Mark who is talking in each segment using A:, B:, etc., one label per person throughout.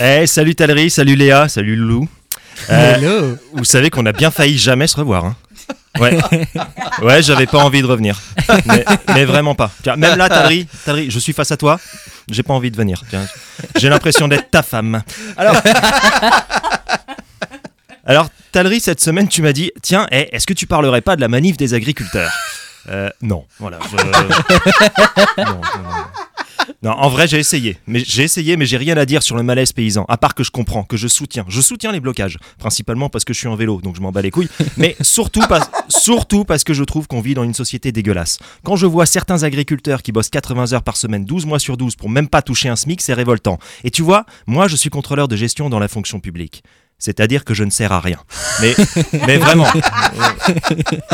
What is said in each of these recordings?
A: Eh, salut Talry, salut Léa, salut Loulou. Euh,
B: Hello.
A: vous savez qu'on a bien failli jamais se revoir. Hein. Ouais, ouais, j'avais pas envie de revenir, mais, mais vraiment pas. Tiens, même là, Talry, Talry, je suis face à toi, j'ai pas envie de venir. J'ai l'impression d'être ta femme. Alors, alors Talry, cette semaine, tu m'as dit, tiens, eh, est-ce que tu parlerais pas de la manif des agriculteurs? Euh, Non, voilà. je- non, non, non. En vrai, j'ai essayé. Mais j'ai essayé, mais j'ai rien à dire sur le malaise paysan. À part que je comprends, que je soutiens. Je soutiens les blocages. Principalement parce que je suis en vélo, donc je m'en bats les couilles. Mais surtout, pas- surtout parce que je trouve qu'on vit dans une société dégueulasse. Quand je vois certains agriculteurs qui bossent 80 heures par semaine, 12 mois sur 12, pour même pas toucher un SMIC, c'est révoltant. Et tu vois, moi, je suis contrôleur de gestion dans la fonction publique. C'est-à-dire que je ne sers à rien. Mais, mais vraiment.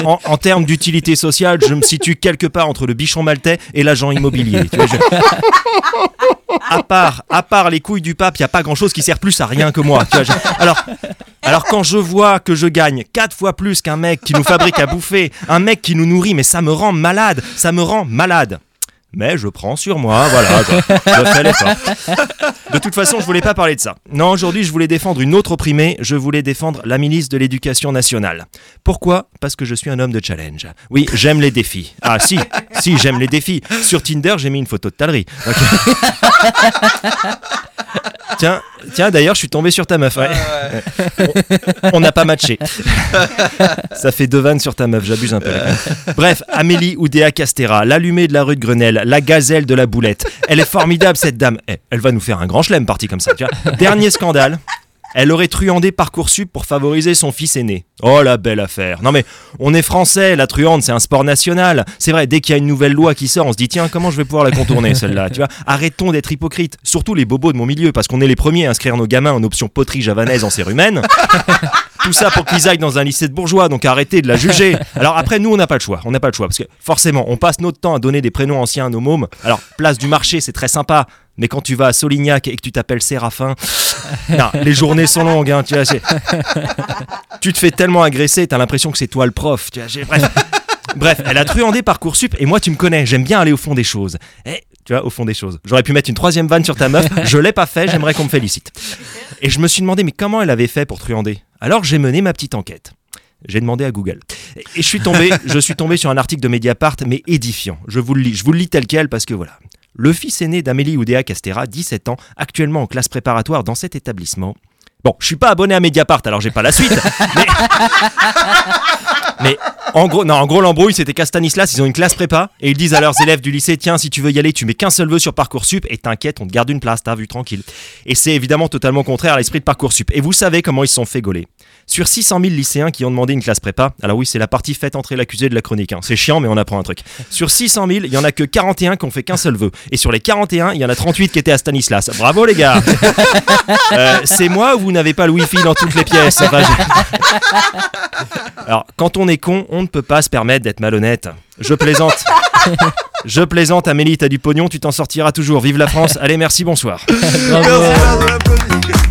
A: En, en termes d'utilité sociale, je me situe quelque part entre le bichon maltais et l'agent immobilier. Tu vois, je- à part, à part les couilles du pape, il n'y a pas grand chose qui sert plus à rien que moi. tu vois, je- alors, alors quand je vois que je gagne quatre fois plus qu'un mec qui nous fabrique à bouffer, un mec qui nous nourrit, mais ça me rend malade, ça me rend malade. Mais je prends sur moi, voilà, je, je fais l'effort. De toute façon, je voulais pas parler de ça. Non, aujourd'hui, je voulais défendre une autre opprimée, je voulais défendre la ministre de l'Éducation nationale. Pourquoi? Parce que je suis un homme de challenge. Oui, j'aime les défis. Ah si, si, j'aime les défis. Sur Tinder, j'ai mis une photo de. Ok. Tiens, tiens d'ailleurs, je suis tombé sur ta meuf. ouais. On- On n'a pas matché. Ça fait deux vannes sur ta meuf, j'abuse un peu. Bref, Amélie Oudéa Castera, l'allumée de la rue de Grenelle, la gazelle de la boulette. Elle est formidable cette dame. Eh, elle va nous faire un grand chelem parti comme ça. tu vois. Dernier scandale. Elle aurait truandé Parcoursup pour favoriser son fils aîné. Oh la belle affaire. Non mais on est français, la truande c'est un sport national. C'est vrai, dès qu'il y a une nouvelle loi qui sort, on se dit tiens comment je vais pouvoir la contourner celle-là. Tu vois, arrêtons d'être hypocrites. Surtout les bobos de mon milieu parce qu'on est les premiers à inscrire nos gamins en option poterie javanaise en cérumen. Tout ça pour qu'ils aillent dans un lycée de bourgeois, donc arrêtez de la juger. Alors après, nous, on n'a pas le choix. On n'a pas le choix. Parce que forcément, on passe notre temps à donner des prénoms anciens à nos mômes. Alors, place du marché, c'est très sympa. Mais quand tu vas à Solignac et que tu t'appelles Séraphin, non, les journées sont longues. hein, tu, vois, tu te fais tellement agresser, t'as l'impression que c'est toi le prof. Tu vois, bref. Bref, elle a truandé Parcoursup et moi tu me connais, j'aime bien aller au fond des choses. Eh, tu vois, au fond des choses. J'aurais pu mettre une troisième vanne sur ta meuf, je l'ai pas fait, j'aimerais qu'on me félicite. Et je me suis demandé mais comment elle avait fait pour truander? Alors j'ai mené ma petite enquête. J'ai demandé à Google. Et je suis tombé, je suis tombé sur un article de Mediapart, mais édifiant. Je vous le lis, je vous le lis tel quel parce que voilà. Le fils aîné d'Amélie Oudéa Castera, 17 ans, actuellement en classe préparatoire dans cet établissement. Bon, je suis pas abonné à Mediapart, alors j'ai pas la suite. mais, mais en gros, non, en gros l'embrouille c'était qu'à Stanislas, ils ont une classe prépa et ils disent à leurs élèves du lycée, tiens, si tu veux y aller, tu mets qu'un seul vœu sur Parcoursup et t'inquiète, on te garde une place, t'as vu tranquille. Et c'est évidemment totalement contraire à l'esprit de Parcoursup. Et vous savez comment ils se sont fait gauler. Sur 600 000 lycéens qui ont demandé une classe prépa, alors oui, c'est la partie faite entrer l'accusé de la chronique. hein. C'est chiant, mais on apprend un truc. Sur 600 000, il y en a que 41 qui ont fait qu'un seul vœu. Et sur les 41, il y en a 38 qui étaient à Stanislas. Bravo les gars Euh, C'est moi ou vous n'avez pas le wifi dans toutes les pièces? Enfin, je- Alors, quand on est con, on ne peut pas se permettre d'être malhonnête. Je plaisante. Je plaisante, Amélie, t'as du pognon, tu t'en sortiras toujours. Vive la France. Allez, merci, bonsoir.
B: Bravo.
C: Merci.